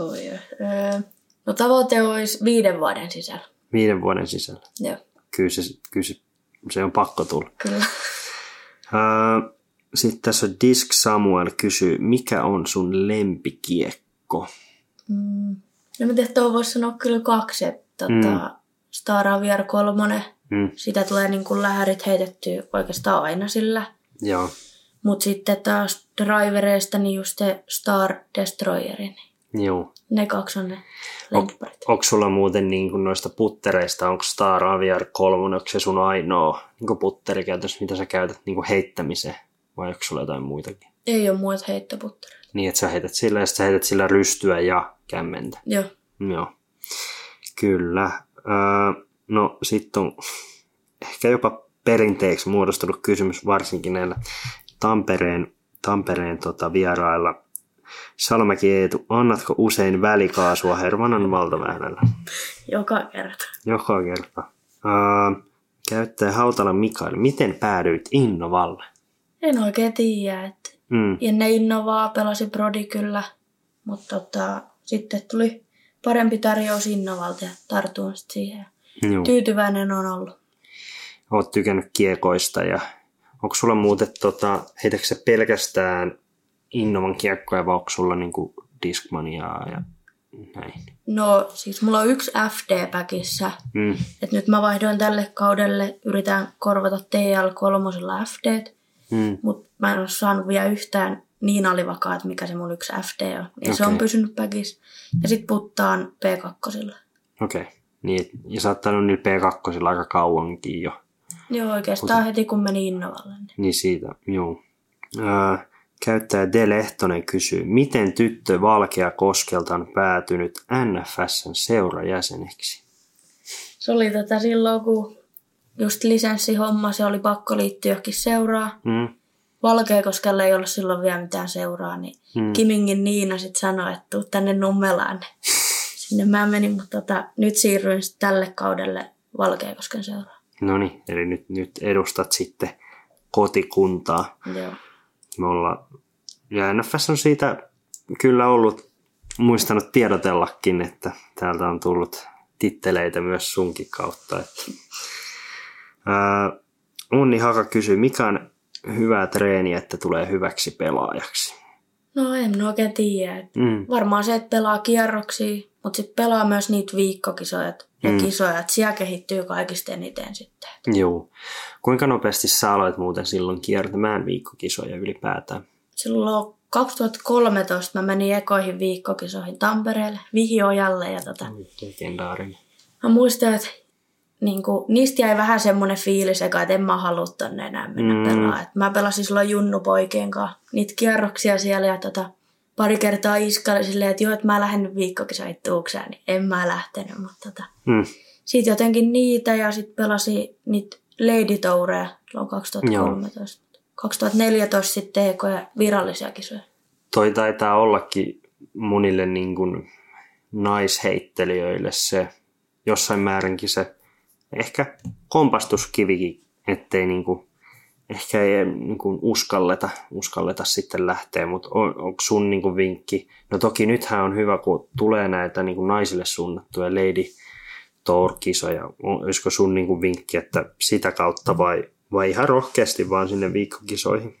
Oi, öö, no tavoite olisi viiden vuoden sisällä. Viiden vuoden sisällä. Joo, Kyllä se, kyllä se, se on pakko tulla. kyllä. Sitten tässä Disk Samuel kysyy, mikä on sun lempikiekko? Mm. No mä tiedän, tuohon voisi sanoa kyllä kaksi. Että, tota, Mm. Star Aviar 3, Mm, sitä tulee niin kuin lähärit heitettyä oikeastaan aina sillä. joo, Mutta sitten taas drivereista niin just se Star Destroyerin. joo. Ne kaksi on ne lempparit. Onko sulla muuten niin kuin noista puttereista, onko Star Aviar 3, onko se sun ainoa niin putteri käytössä, mitä sä käytät niin kuin heittämiseen? Vai onko sulla jotain muitakin? Ei ole muita heittoputtereita. Niin, että sä heität sillä ja sä heität sillä rystyä ja kämmentä. Joo. Joo, kyllä. Öö, no sitten on ehkä jopa perinteeksi muodostunut kysymys varsinkin näillä Tampereen, Tampereen tota, vierailla. Salomäki Eetu, annatko usein välikaasua Hermanan valtaväylällä? Joka kerta. Joka kerta. Uh, käyttäjä Hautala Mikael, miten päädyit Innovalle? En oikein tiedä, että Mm. ennen Innovaa pelasi Brody kyllä, mutta tota, sitten tuli parempi tarjous Innovalta ja tartuin sitten siihen. Juu. Tyytyväinen on ollut. Oot tykännyt kiekoista ja onko sulla muuten, tota, heitäkö se pelkästään Innovan kiekkoja vai onko sulla niinku Discmaniaa ja näin? No siis mulla on yksi FD-päkissä, Mm. että nyt mä vaihdoin tälle kaudelle, yritän korvata TL3 FD, Mm. mutta mä en ole saanut vielä yhtään niin alivakaat, mikä se mun yksi FD on. Ja se on pysynyt päkissä. Ja sit puttaan P2. Okei. Okay. Niin, ja sä oot niillä P2 aika kauankin jo. Joo, oikeastaan heti kun meni Innovalle. Niin. Niin siitä, juu. Ää, käyttäjä De Lehtonen kysyy, miten tyttö Valkea Koskelta on päätynyt NFSn seurajäseneksi? Se oli tätä silloin, kun just lisenssihomma, se oli pakko liittyä johonkin seuraa. Mm. Valkeakoskella ei ollut silloin vielä mitään seuraa, niin Mm. Kimingin Niina sitten sanoi, että tuu tänne Nummelaan. Sinne mä menin, mutta tota, nyt siirryin tälle kaudelle Valkeakosken seuraan. No niin, eli nyt, nyt edustat sitten kotikuntaa. Joo. Me ollaan, ja NFS on siitä kyllä ollut muistanut tiedotellakin, että täältä on tullut titteleitä myös sunkin kautta. Että. Ää, Unni Haka kysyy, mikä on hyvä treeni, että tulee hyväksi pelaajaksi? No en oikein tiedä. Mm. Varmaan se, että pelaa kierroksia, mutta sitten pelaa myös niitä viikkokisoja ja Mm. kisoja, että siellä kehittyy kaikista eniten sitten. Joo. Kuinka nopeasti sä aloit muuten silloin kiertämään viikkokisoja ylipäätään? Silloin 2013 mä menin ekoihin viikkokisoihin Tampereelle, Vihiojalle ja tota, Legendaarinen. Mä muistan, että niinku, niistä jäi vähän semmoinen fiilis eka, että en mä halua tonne enää mennä Mm. mm. pelaa. Et mä pelasin silloin junnupoikien kanssa niitä kierroksia siellä ja tota, pari kertaa iskaili silleen, että joo, että mä lähden nyt viikkokisoihin tuukseen, niin en mä lähtenyt. Mutta tota, Mm. sitten jotenkin niitä ja sitten pelasin niitä Lady Toureja silloin 2013. 2014 sitten tekoja virallisia kisoja. Toi taitaa ollakin monille niin kuin naisheittelijöille se jossain määrinkin se ehkä kompastuskivikin, ettei niin kuin, ehkä ei niin kuin uskalleta, uskalleta sitten lähteä, mutta on, onko sun niin kuin vinkki? No toki nythän on hyvä, kun tulee näitä niin kuin naisille suunnattuja Lady Tour-kisoja. Olisiko sun niin kuin vinkki, että sitä kautta vai, vai ihan rohkeasti vaan sinne viikkokisoihin?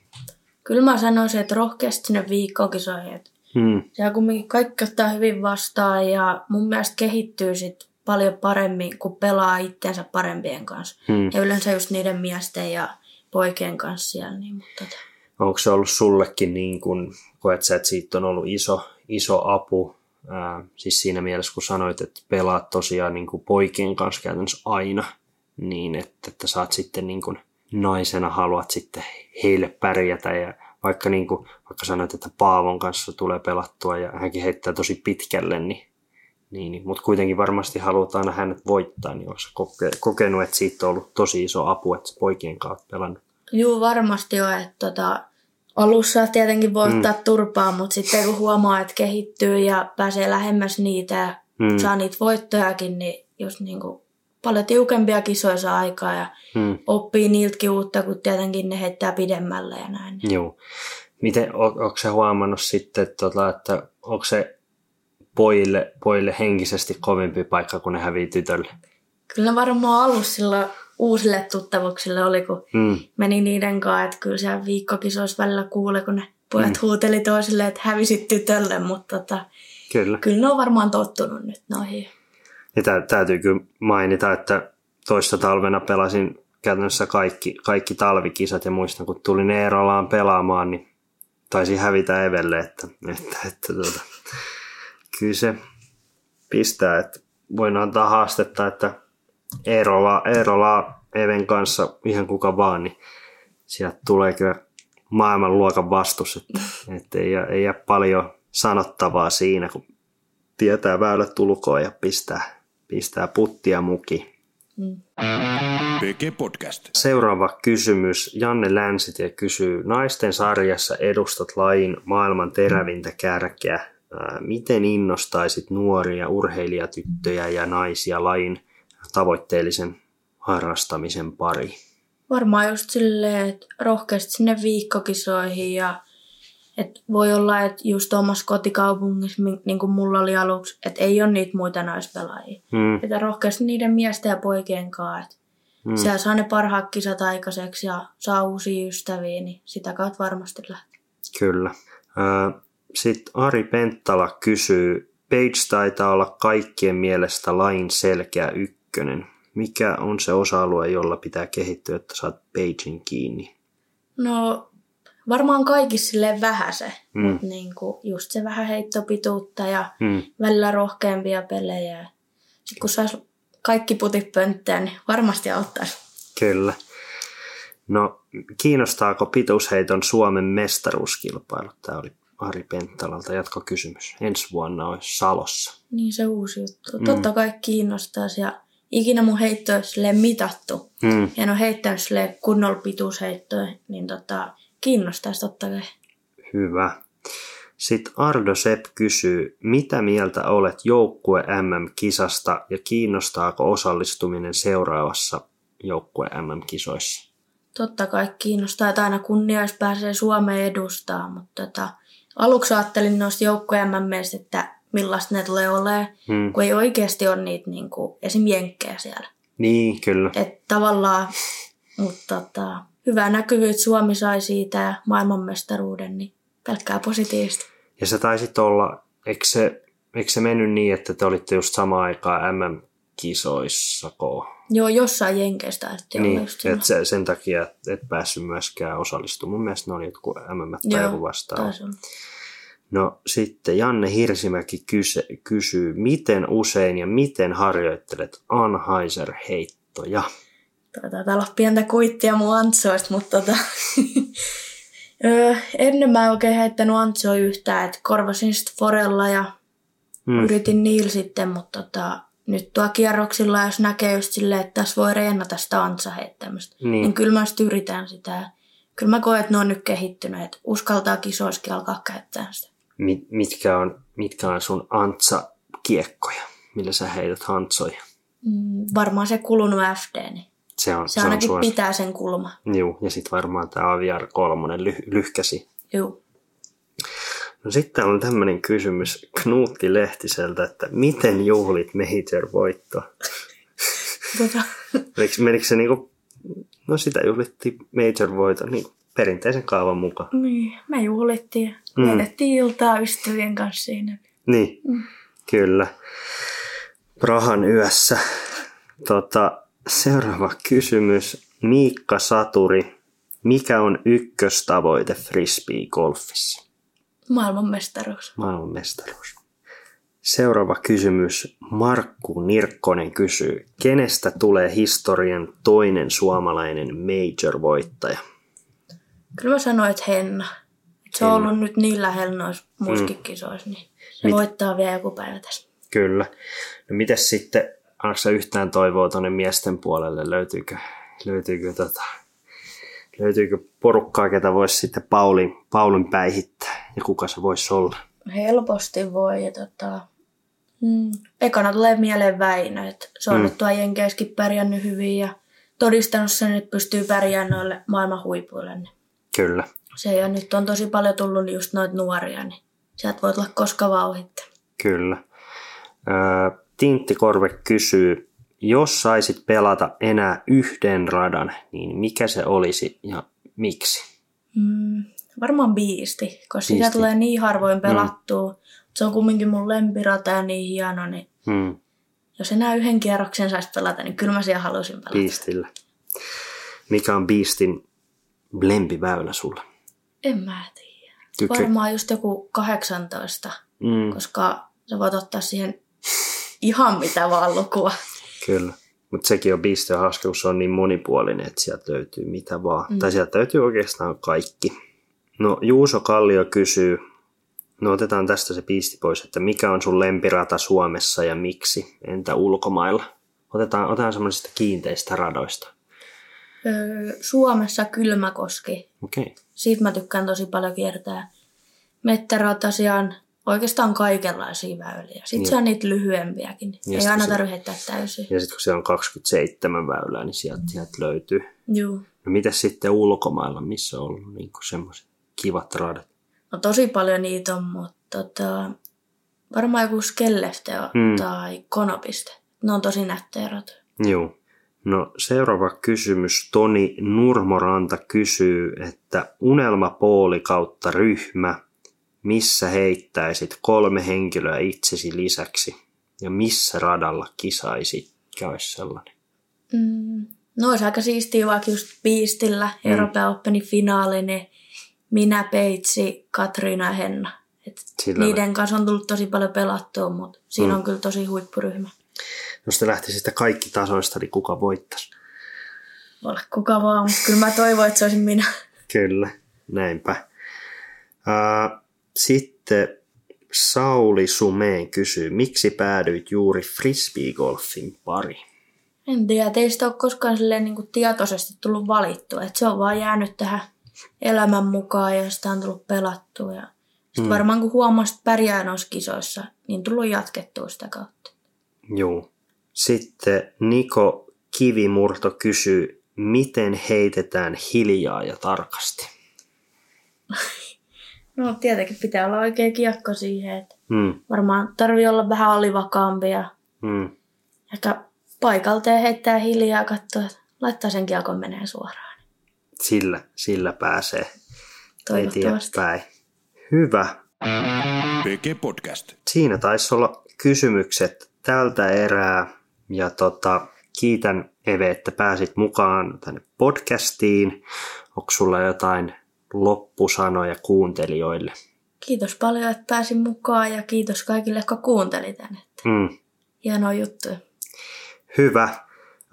Kyllä mä sanoisin, että rohkeasti sinne viikkokisoihin. Hmm. siellä kumminkin kaikki ottaa hyvin vastaan ja mun mielestä kehittyy sit paljon paremmin, kun pelaa itseensä parempien kanssa. Hmm. Ja yleensä just niiden miesten ja poikien kanssa siellä. Niin, mutta tota. Onko se ollut sullekin niin kuin, koet sä, että siitä on ollut iso, iso apu, ää, siis siinä mielessä kun sanoit, että pelaat tosiaan niin poikien kanssa käytännössä aina, niin että, että saat sitten niin kuin naisena haluat sitten heille pärjätä ja vaikka, niin kuin, vaikka sanoit, että Paavon kanssa tulee pelattua ja hänkin heittää tosi pitkälle, niin, niin, niin mutta kuitenkin varmasti halutaan aina hänet voittaa, niin koke, kokenut, että siitä on ollut tosi iso apu, että poikien kanssa pelannut? Juu, varmasti on, että tota, alussa tietenkin voi ottaa turpaa, mutta sitten kun huomaa, että kehittyy ja pääsee lähemmäs niitä ja Mm. saa niitä voittojakin, niin just niin kuin paljon tiukempia kisoja saa aikaa ja Hmm. oppii niiltäkin uutta, kun tietenkin ne heittää pidemmälle ja näin. Joo. Miten, on, onko se huomannut sitten, tota, että onko se pojille, pojille henkisesti kovempi paikka, kun ne hävii tytölle? Kyllä varmaan alussa uusille tuttavuuksille oli, kun Mm. meni niiden kanssa, että kyllä siellä viikkokisoissa välillä kuuli, kun ne pojat mm. huuteli toisille, että hävisit tytölle, mutta tota, Kyllä. kyllä ne on varmaan tottunut nyt noihin. Ja tä, täytyy kyllä mainita, että toissa talvena pelasin käytännössä kaikki, kaikki talvikisat ja muistan, kun tulin Eerolaan pelaamaan, niin taisin hävitä Evelle, että, että, että tuota, kyllä se pistää, että voin antaa haastetta, että Eerola, Eerola Even kanssa ihan kuka vaan, niin sieltä tulee kyllä maailmanluokan vastus, että, että ei, jää- ei jää paljon sanottavaa siinä, kun tietää väylät tulkoon ja pistää, pistää puttia muki. PG Podcast. Seuraava kysymys. Janne Länsitie kysyy, naisten sarjassa edustat lajin maailman terävintä kärkeä. Miten innostaisit nuoria urheilijatyttöjä ja naisia lajin tavoitteellisen harrastamisen pari? Varmaan just silleen, että rohkeasti sinne viikkokisoihin ja että voi olla, että just omassa kotikaupungissa, niin kuin mulla oli aluksi, että ei ole niitä muita naispelaajia. Hmm. Että rohkeasti niiden miesten ja poikien kanssa, että Hmm. siellä saa ne parhaat kisat aikaiseksi ja saa uusia ystäviä, niin sitä kautta varmasti lähtee. Kyllä. Sitten Ari Penttala kysyy, Page taitaa olla kaikkien mielestä lain selkeä ykkönen. Mikä on se osa-alue, jolla pitää kehittyä, että saat Pagein kiinni? No varmaan kaikissa silleen vähän se, Mm. mm. niin kuin just se vähän heittopituutta ja Hmm. välillä rohkeampia pelejä. Sitten kun saisi kaikki putit pönttään, niin varmasti auttaisi. Kyllä. No, kiinnostaako pituusheiton Suomen mestaruuskilpailu? Tämä oli Ari Penttalalta jatkokysymys. Ensi vuonna olisi Salossa. Niin se uusi juttu. Mm. Totta kai kiinnostaisi ja ikinä mun heitto olisi silleen mitattu. Hmm. Ja en ole heittänyt silleen kunnolla pituusheittoja, niin tota, kiinnostaisi totta kai. Hyvä. Sitten Ardo Sepp kysyy, mitä mieltä olet joukkue MM-kisasta ja kiinnostaako osallistuminen seuraavassa joukkue MM-kisoissa? Totta kai kiinnostaa, että aina kunnia, jos pääsee Suomeen edustaa, mutta tota, aluksi ajattelin noista joukkojen MMistä, että millaista ne tulee olemaan, Hmm. kun ei oikeasti ole niitä niin kuin, esim. jenkkejä siellä. Niin, kyllä. Että tavallaan, mutta tota, hyvä näkyvyys Suomi sai siitä ja maailmanmestaruuden, niin pelkkää positiivista. Ja sä taisit olla, eikö se, eikö se mennyt niin, että te olitte just samaan aikaan MM-kisoissako? Joo, jossain jenkeistä että Niin, että se, sen takia et, et päässyt myöskään osallistumaan. Mun mielestä ne oli jotkut MM tai joku olla. No sitten Janne Hirsimäki kyse, kysyy, miten usein ja miten harjoittelet Anheuser-heittoja? Taitaa olla pientä kuittia mun antsoista, mutta tota, ennen mä en oikein heittänyt antsoa yhtään, että korvasin sitten Forella ja mm. yritin niillä sitten, mutta tota, nyt tuo kierroksilla, jos näkee just silleen, että tässä voi reenata sitä antsa heittämistä, Niin. niin. kyllä mä sitten yritän sitä. Kyllä mä koen, että ne on nyt kehittyneet, että uskaltaa kisoiskin alkaa käyttää sitä. Mi- mitkä, on, mitkä on sun Antsa-kiekkoja, millä sä heität hantsoja? Mm, varmaan se kulunut FD, niin Se on, se, se ainakin suos- pitää sen kulma. Juu, ja sitten varmaan tämä Aviar 3 ly- lyhkäsi. Juu. No sitten on tämmöinen kysymys Knuutti Lehtiseltä, että miten juhlit major-voittoa? Tota, Menikö, menikö se niinku, no sitä juhlittiin major-voiton niin perinteisen kaavan mukaan. niin, me juhlittiin. Mm. Mm. Vietettiin iltaa ystävien kanssa siinä. Niin, Mm. kyllä. Prahan yössä. Tota, seuraava kysymys. Miikka Saturi. Mikä on ykköstavoite frisbee-golfissa? Maailmanmestaruus. Maailmanmestaruus. Seuraava kysymys. Markku Nirkkonen kysyy, kenestä tulee historian toinen suomalainen major-voittaja? Kyllä mä sanoin, että Henna. Se on ollut nyt niin lähellä noissa muissakin kisoissa, niin se Mit- voittaa vielä joku päivä tässä. Kyllä. No mites sitten, annatko yhtään toivoa tuonne miesten puolelle? Löytyykö, löytyykö, tota, löytyykö porukkaa, ketä voisi sitten Paulin, Paulin päihittää? Ja kuka se voisi olla? Helposti voi. Ja tota, mm, ekana tulee mieleen Väinö, että se on Mm. nyt tuo Jenkeissäkin pärjännyt hyvin ja todistanut sen, että pystyy pärjäämään noille maailman huipuille. Niin Kyllä. se ja nyt on tosi paljon tullut just noita nuoria, niin sieltä voi tulla koska vauhittaa. Kyllä. Öö, Tintti Korve kysyy, jos saisit pelata enää yhden radan, niin mikä se olisi ja miksi? Mm, varmaan biisti, koska Biisti. sitä tulee niin harvoin pelattua. Se on kumminkin mun lempirata ja niin hieno, niin Hmm, jos enää yhden kierroksen saisi pelata, niin kyllä mä siellä halusin pelata. Beastillä. Mikä on Beastin lempiväylä sulle? En mä tiedä. Tykkää- Varmaan just joku 18, Mm, koska sä voit ottaa siihen ihan mitä vaan lukua. Kyllä. Mutta sekin on on kun se on niin monipuolinen, että sieltä löytyy mitä vaan. Mm. Tai sieltä löytyy oikeastaan kaikki. No Juuso Kallio kysyy, no otetaan tästä se piisti pois, että mikä on sun lempirata Suomessa ja miksi? Entä ulkomailla? Otetaan, otetaan semmoisista kiinteistä radoista. Öö, Suomessa Kylmäkoski. Okei. Okay. Siitä mä tykkään tosi paljon kiertää. Metsäratasiaan oikeastaan kaikenlaisia väyliä. Sitten Niin. se on niitä lyhyempiäkin. Ja Ei aina se- tarvitse heittää täysin. Ja sitten kun siellä on 27 väylää, niin sieltä, sieltä löytyy. Juu. No mitä sitten ulkomailla, missä on ollut niin semmoiset kivat radat? No tosi paljon niitä on, mutta tota, varmaan joku Skellefte Mm. tai Konopiste. Ne on tosi nättejä ratoja. Joo. No seuraava kysymys. Toni Nurmoranta kysyy, että unelmapooli kautta ryhmä, missä heittäisit kolme henkilöä itsesi lisäksi ja missä radalla kisaisit, mikä olisi sellainen? Mm. No olisi aika siistiä vaikka just Beastillä, mm. Euroopan Openin finaali, niin minä, Peitsi, Katriina ja Henna. Et Sillä niiden kanssa on tullut tosi paljon pelattua, mutta siinä mm. on kyllä tosi huippuryhmä. Jos te lähtisitte kaikki tasoista, niin kuka voittaisi? Voi olla kuka vaan, mutta kyllä mä toivon, että se olisin minä. Kyllä, näinpä. Ää, sitten Sauli Sumeen kysyy, miksi päädyit juuri frisbeegolfin pari? En tiedä, että ei sitä ole koskaan silleen niin tietoisesti tullut valittua. Että se on vaan jäänyt tähän elämän mukaan ja sitä on tullut pelattua. Ja sitten mm. varmaan kun huomasi, että pärjää noissa kisoissa, niin tullut jatkettua sitä kautta. Joo. Sitten Niko Kivimurto kysyy, miten heitetään hiljaa ja tarkasti? No tietenkin pitää olla oikea kiekko siihen. Että Mm, varmaan tarvii olla vähän alivakaampi ja mm, ehkä paikalta ja heittää hiljaa ja katsoa, että laittaa sen kiekon menee suoraan. sillä, sillä pääsee Toivottavasti. eteenpäin. Hyvä. PG Podcast. Siinä taisi olla kysymykset tältä erää. Ja tota, kiitän Eve, että pääsit mukaan tänne podcastiin. Onko sulla jotain loppusanoja kuuntelijoille? Kiitos paljon, että pääsin mukaan ja kiitos kaikille, jotka kuunteli tänne. Mm, Hienoa juttuja. hyvä.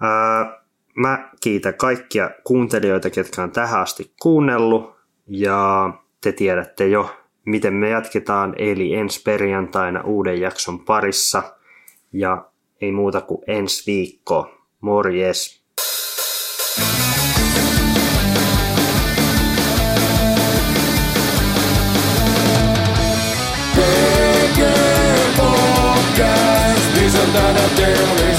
Ää, mä kiitän kaikkia kuuntelijoita, ketkä on tähän asti kuunnellut. Ja te tiedätte jo, miten me jatketaan, eli ensi perjantaina uuden jakson parissa. Ja ei muuta kuin ensi viikko. Morjes! down